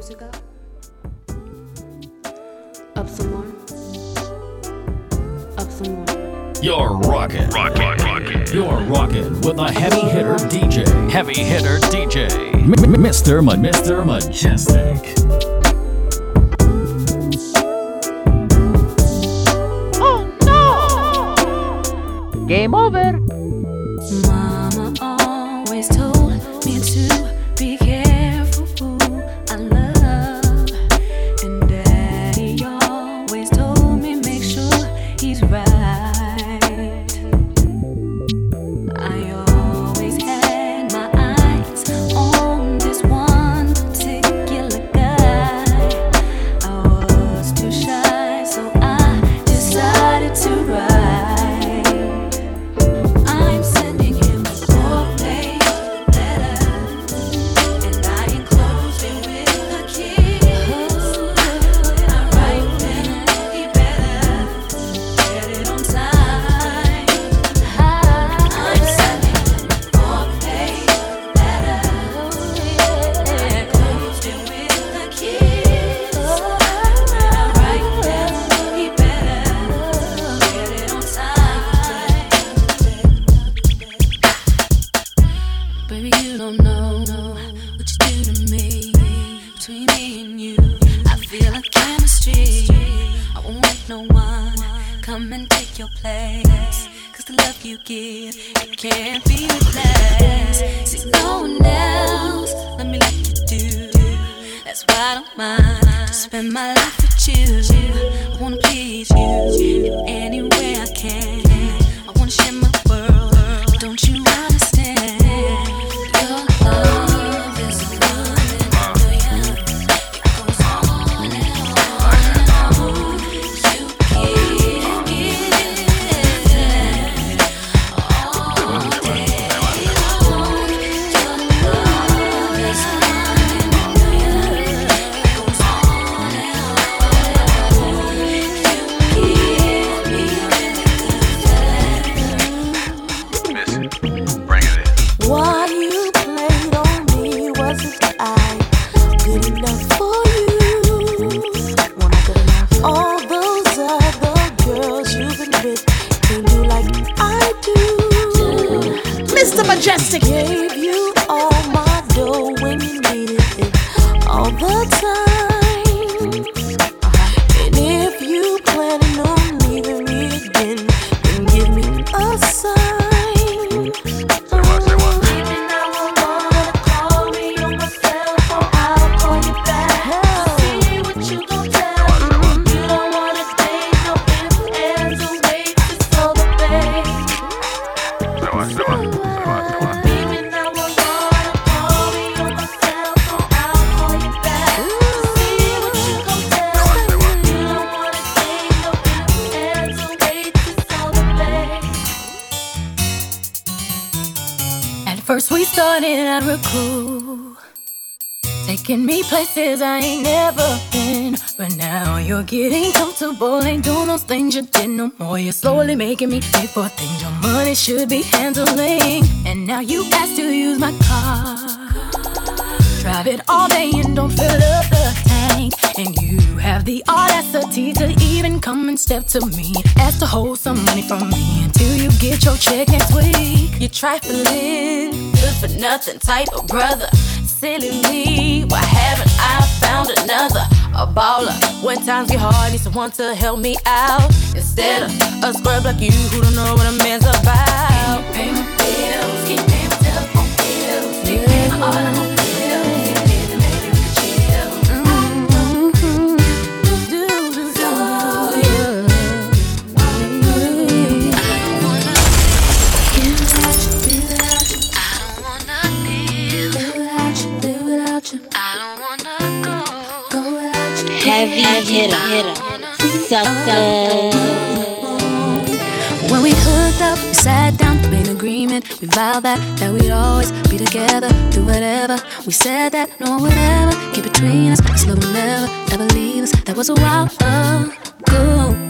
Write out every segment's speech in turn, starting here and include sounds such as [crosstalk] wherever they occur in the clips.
music up? Up some more? Up some more? You're rocking. Rockin', rockin'. You're rocking with a heavy hitter DJ. Heavy hitter DJ. M- M- Mr. Ma- Mr. Majestic. Oh no Game over. Should be handling. And now you ask to use my car. Drive it all day and don't fill up the tank. And you have the audacity to even come and step to me. Ask to hold some money from me until you get your check next week. You're trifling, good for nothing type of brother. Silly me, why haven't I found another? A baller. When times get hard, need someone to help me out. Instead of a scrub like you who don't know what a man's about. Pay my bills, keep paying my telephone bills, paying all of my bills. Heavy hitter, sucker. When we hooked up, we sat down, made an agreement. We vowed that that we'd always be together, do whatever. We said that no one would ever get between us. This love will never, ever leave us. That was a while ago.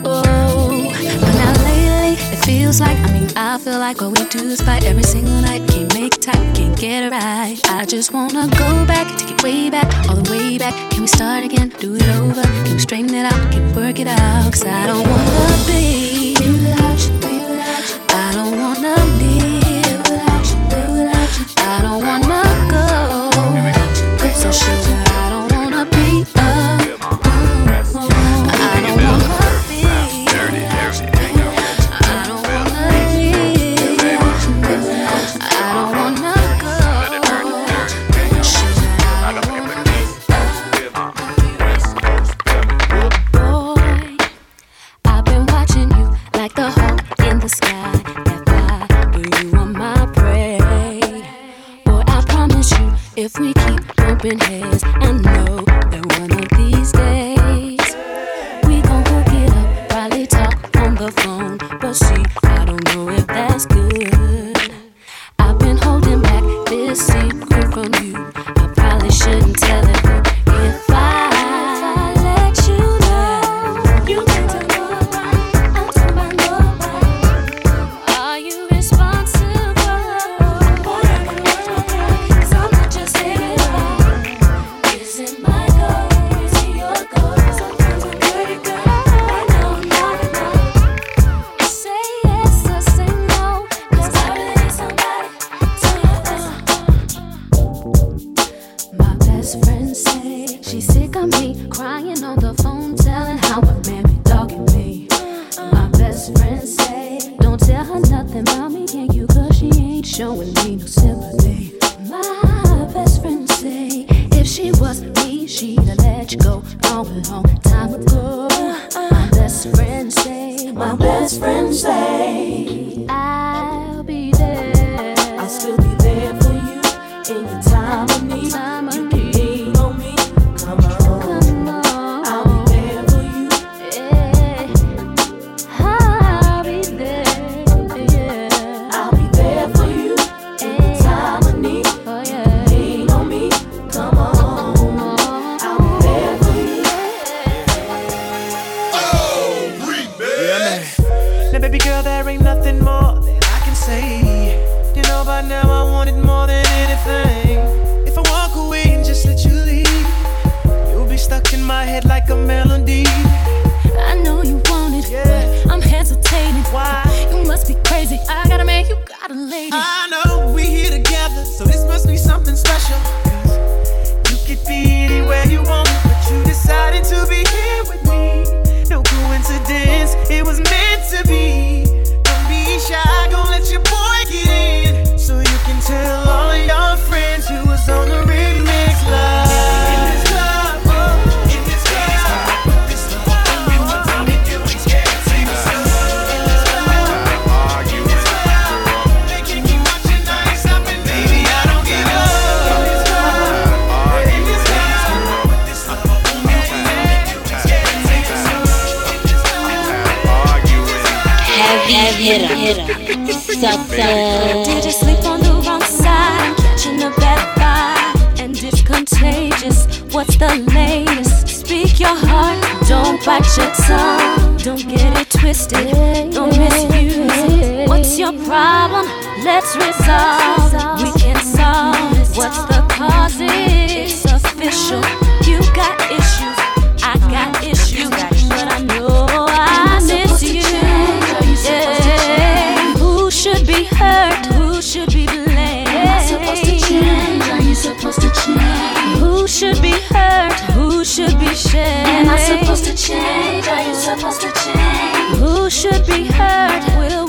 But now feels like. I mean, I feel like what we do is fight every single night. Can't make it can't get it right. I just wanna go back, take it way back, all the way back. Can we start again? Do it over? Can we straighten it out? Can we work it out? Cause I don't wanna be. Maybe I be open hands. I know that one of these days. know we here together, so this must be something special. Cause You could be anywhere you want, but you decided to be here with me. No coincidence, it was meant to be. Don't be shy, gon' let your boy get in, so you can tell all your friends who was on the. Did I sleep on the wrong side? I'm catching a bad vibe, and it's contagious. What's the latest? Speak your heart, don't bite your tongue. Don't get it twisted, don't misuse it. What's your problem? Let's resolve. We can solve. What's the cause? supposed to change? Are you supposed to change? Who should be heard? Will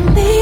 me.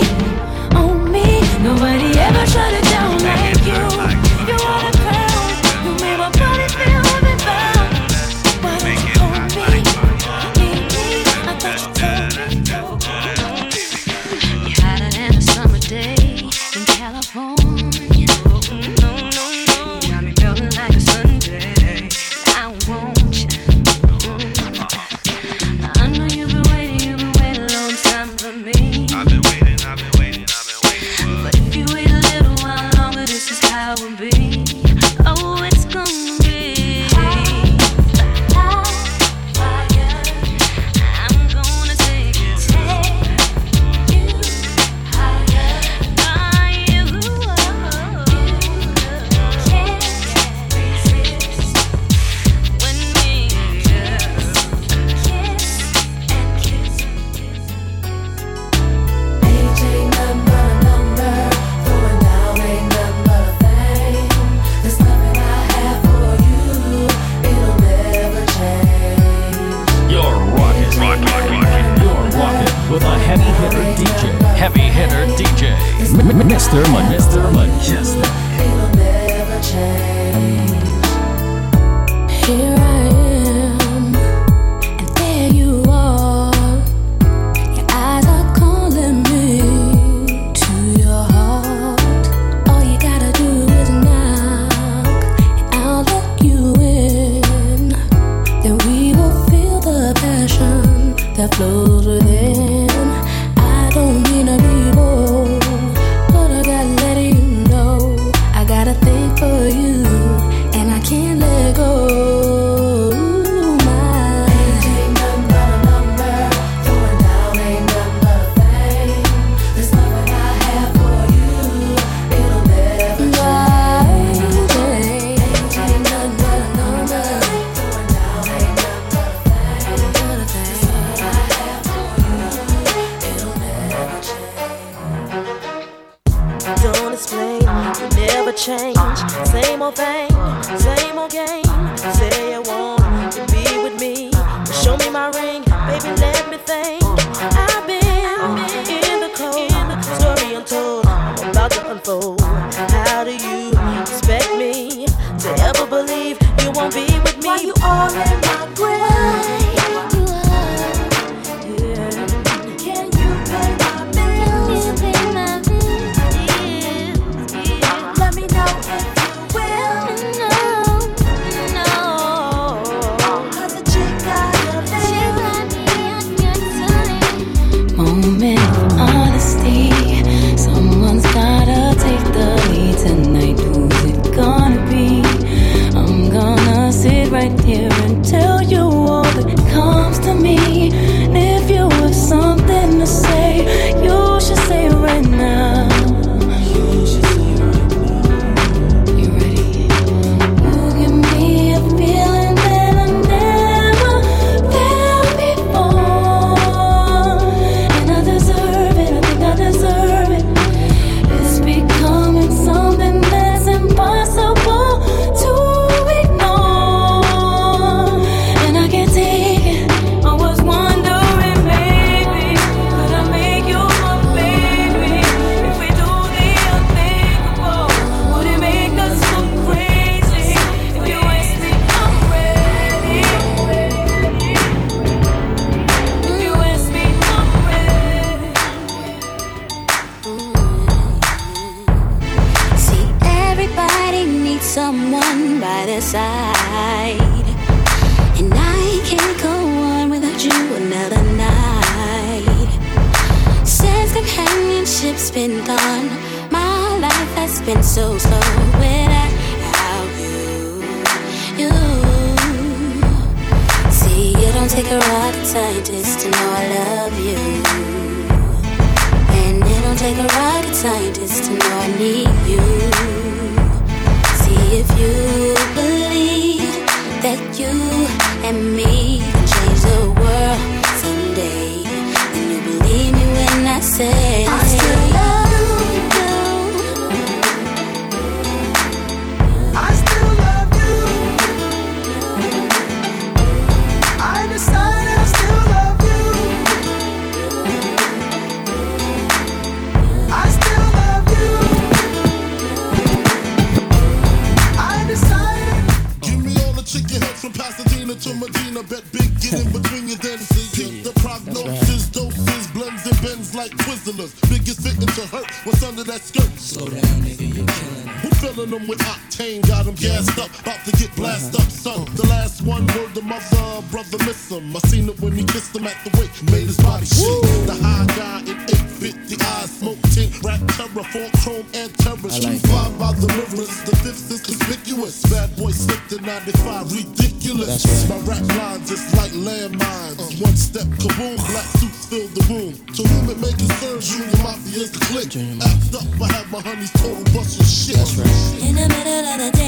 The day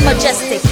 Majestic.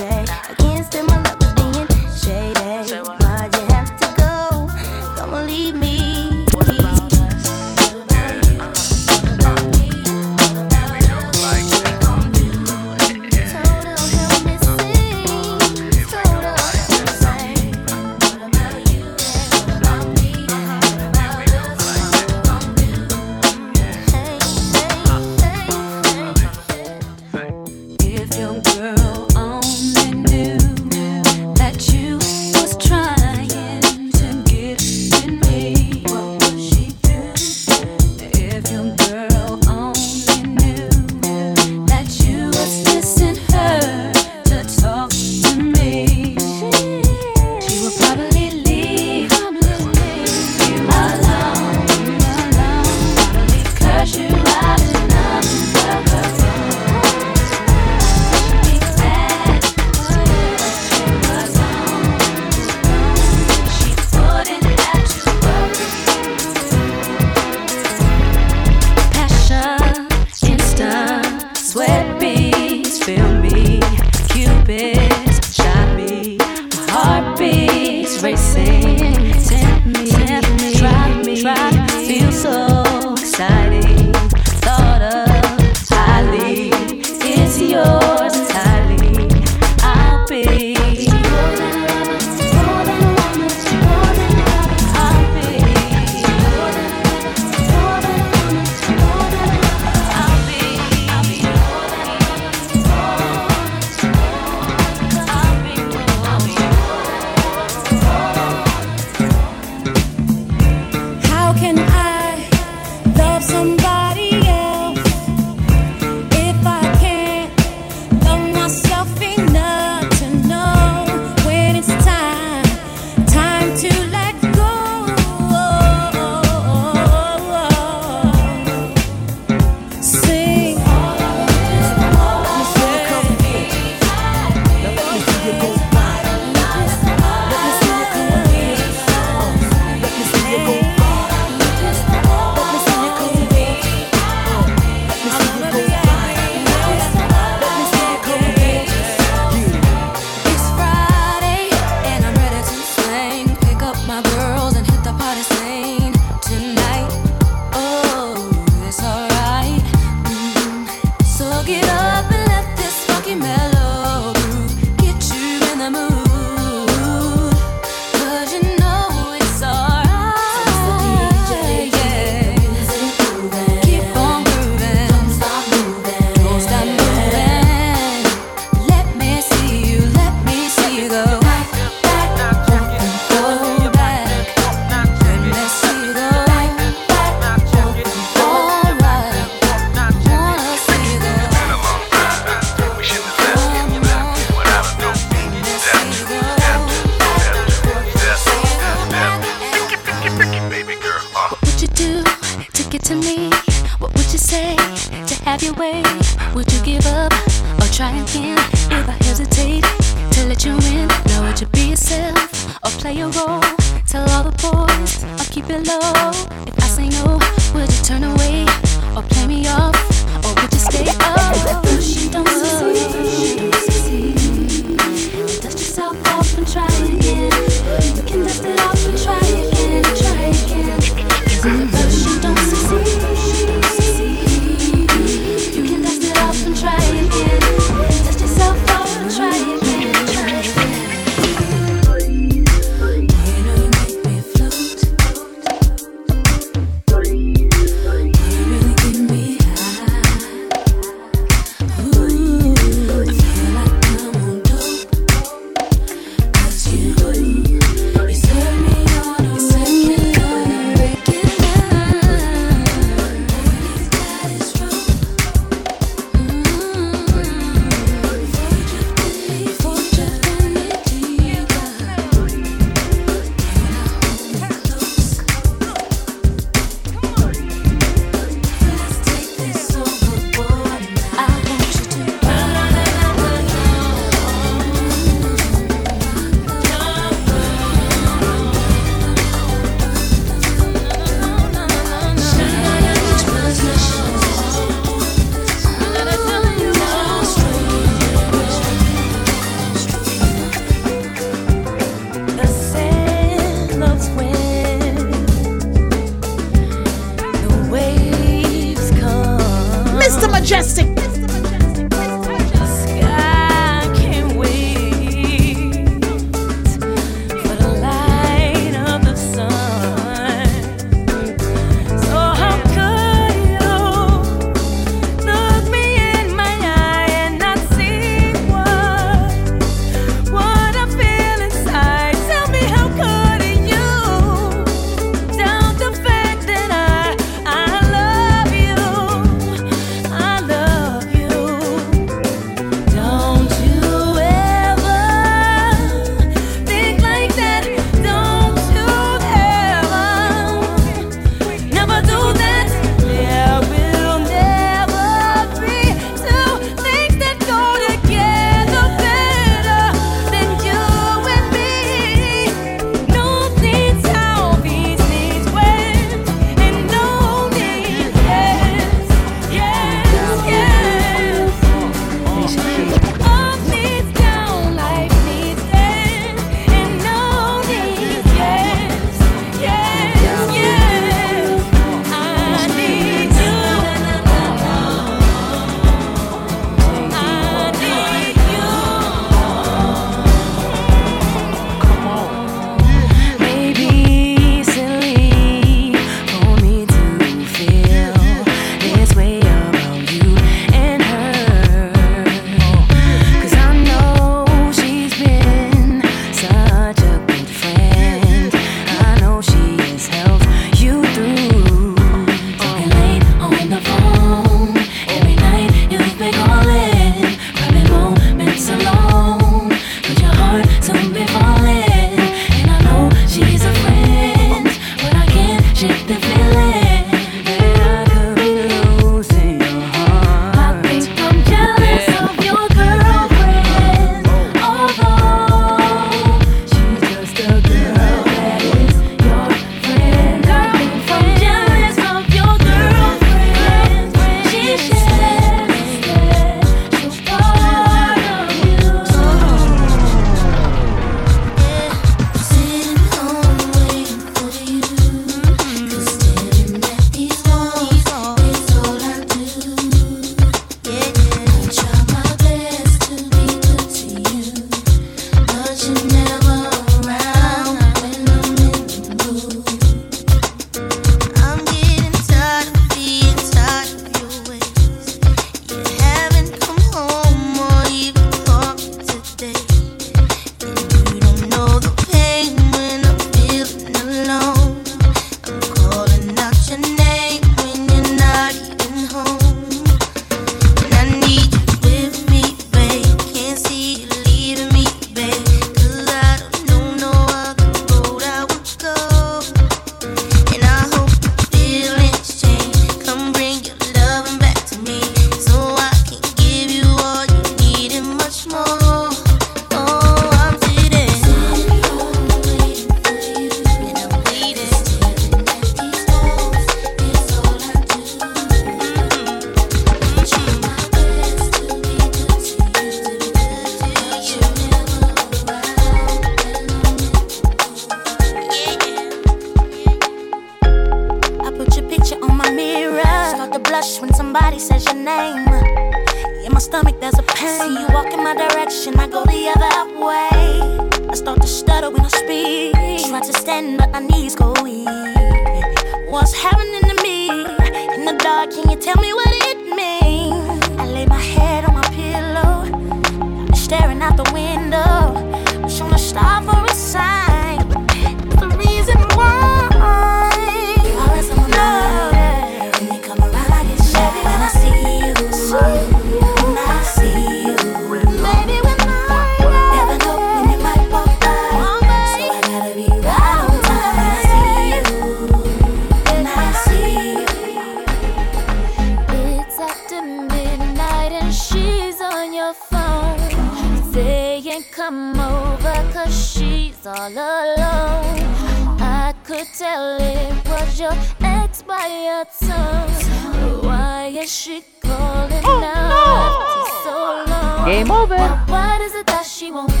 Ex by your tongue. Why is she calling now after so long? Game over. What, what is it that she wants?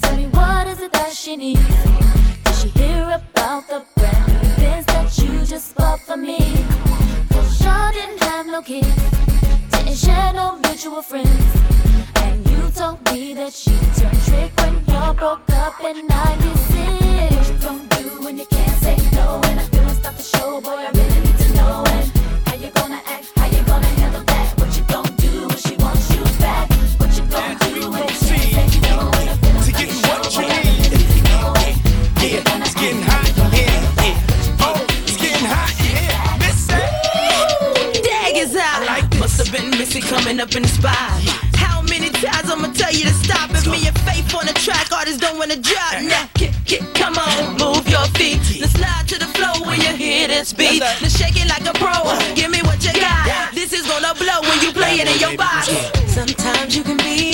Tell me what is it that she needs? Did she hear about the brand new things that you just bought for me? Cause y'all didn't have no kids, didn't share no mutual friends. And you told me that she turned trick when y'all broke up in 96. What you gon' do when you can't say no? Show, boy, I really need to know. And how you gonna act, how you gonna handle that? What you gon' do when she wants you back? What you gon' do when you can't say no? And I feel to get what you need. Yeah, it's getting hot. Yeah, yeah. Oh, it's getting hot. Yeah, Missy. Dag is out. Must have been Missy coming up in the spot. How many times I'ma tell you to stop? If me and Faith on the track, artists don't wanna drop. Uh-huh. Now, get, get, come on, move your feet. Let's slide to the floor when you hear this beat. Let's shake it like a pro. Give me what you got. This is gonna blow when you play it in your box. Sometimes you can be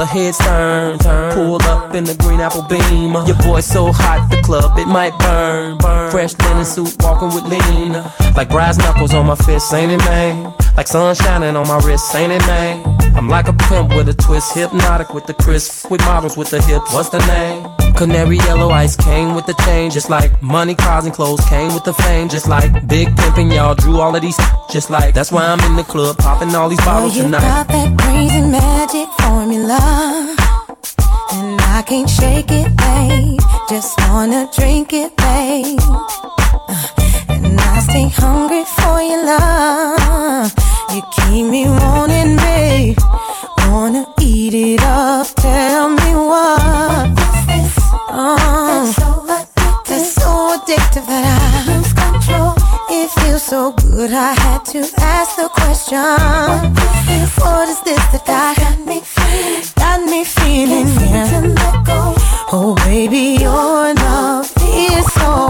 the heads turn, turn. Pull up in the green apple beam. Your boy so hot, the club it might burn, burn. Fresh linen suit, walking with lean. Like brass knuckles on my fists, ain't it, man? Like sun shining on my wrist, ain't it, man? I'm like a pimp with a twist, hypnotic with the crisp, with models with the hips. What's the name? Canary yellow ice came with the chain, just like money, cars, and clothes came with the fame, just like big pimpin'. Y'all drew all of these, [laughs] just like that's why I'm in the club popping all these bottles you tonight. got that crazy magic formula. And I can't shake it, babe. Just wanna drink it, babe. Uh, And I stay hungry for your love. You keep me wanting, babe. Wanna eat it up. Tell me why. Oh, that's so addictive that I lose control. It feels so good. I had to ask the question. What is this that I got me feeling? Got me feeling. Yeah. Oh, baby, your love is so.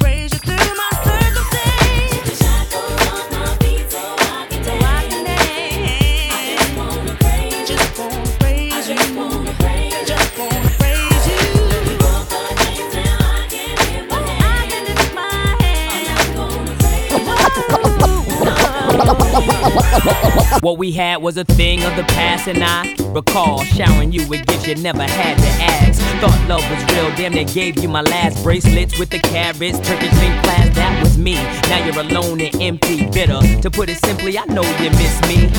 what we had was a thing of the past, and I recall showering you with gifts you never had to ask. Thought love was real, damn, they gave you my last bracelets with the carats, turkey clean class, that was me. Now you're alone and empty, bitter. To put it simply, I know you miss me,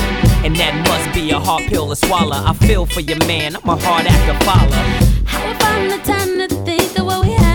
and that must be a hard pill to swallow. I feel for you, man, I'm a hard act to follow. How I find the time to think of what we had?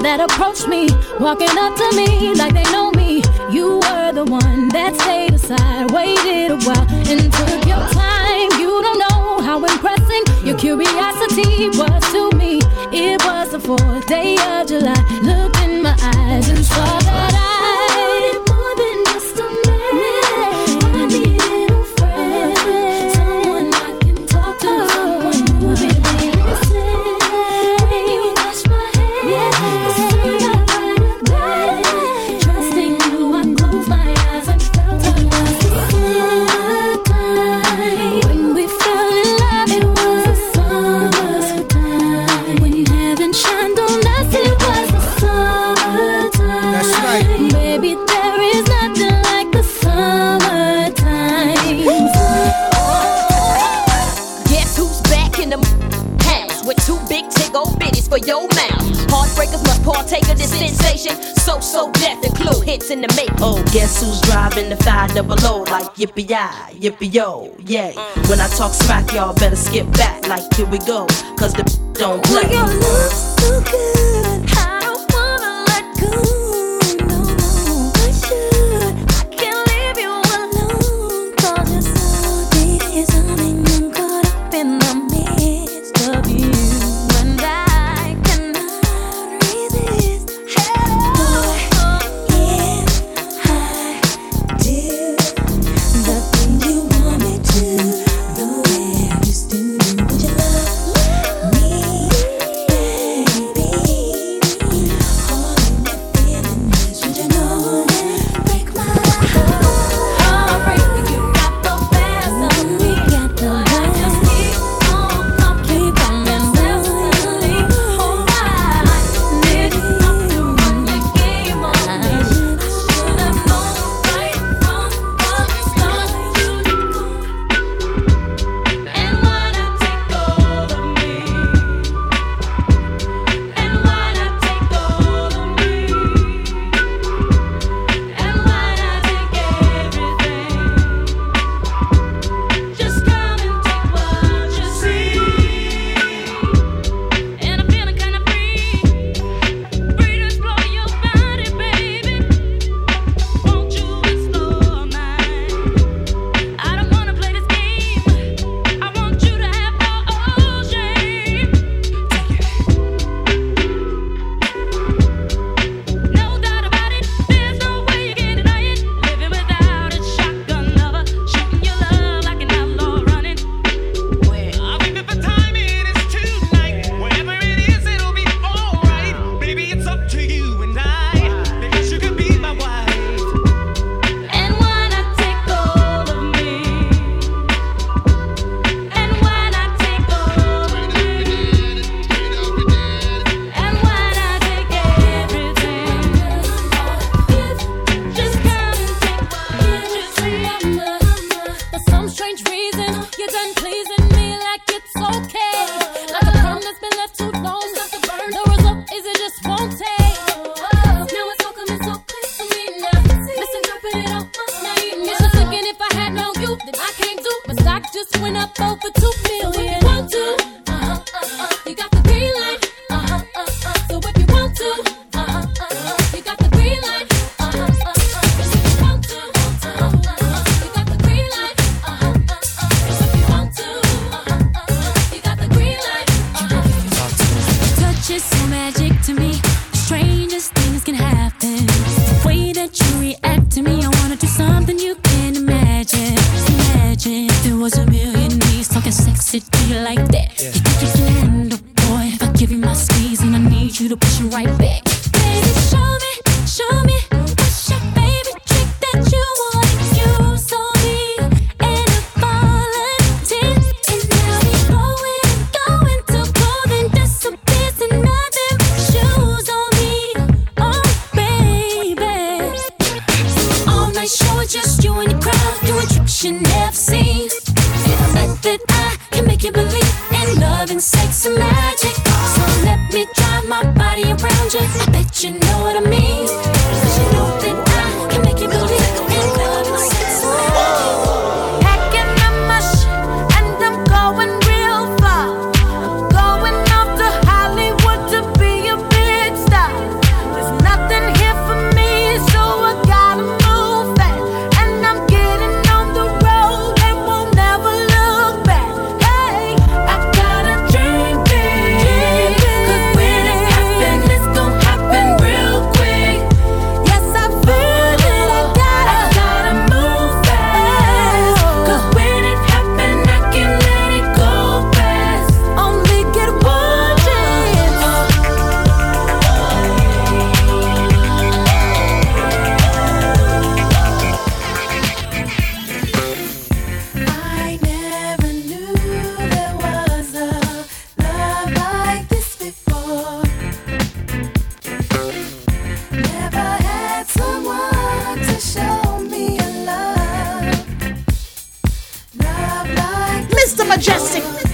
that approached me, walking up to me like they know me. You were the one that stayed aside, waited a while, and took your time. You don't know how impressing your curiosity was to me. It was the fourth day of July. Looked in my eyes and saw that I. in the five double O like yippee I, yippee yo, yay. When I talk smack, y'all better skip back like here we go, cause the don't play. Majestic.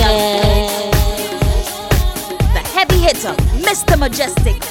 The heavy hitter, Mr. Majestic.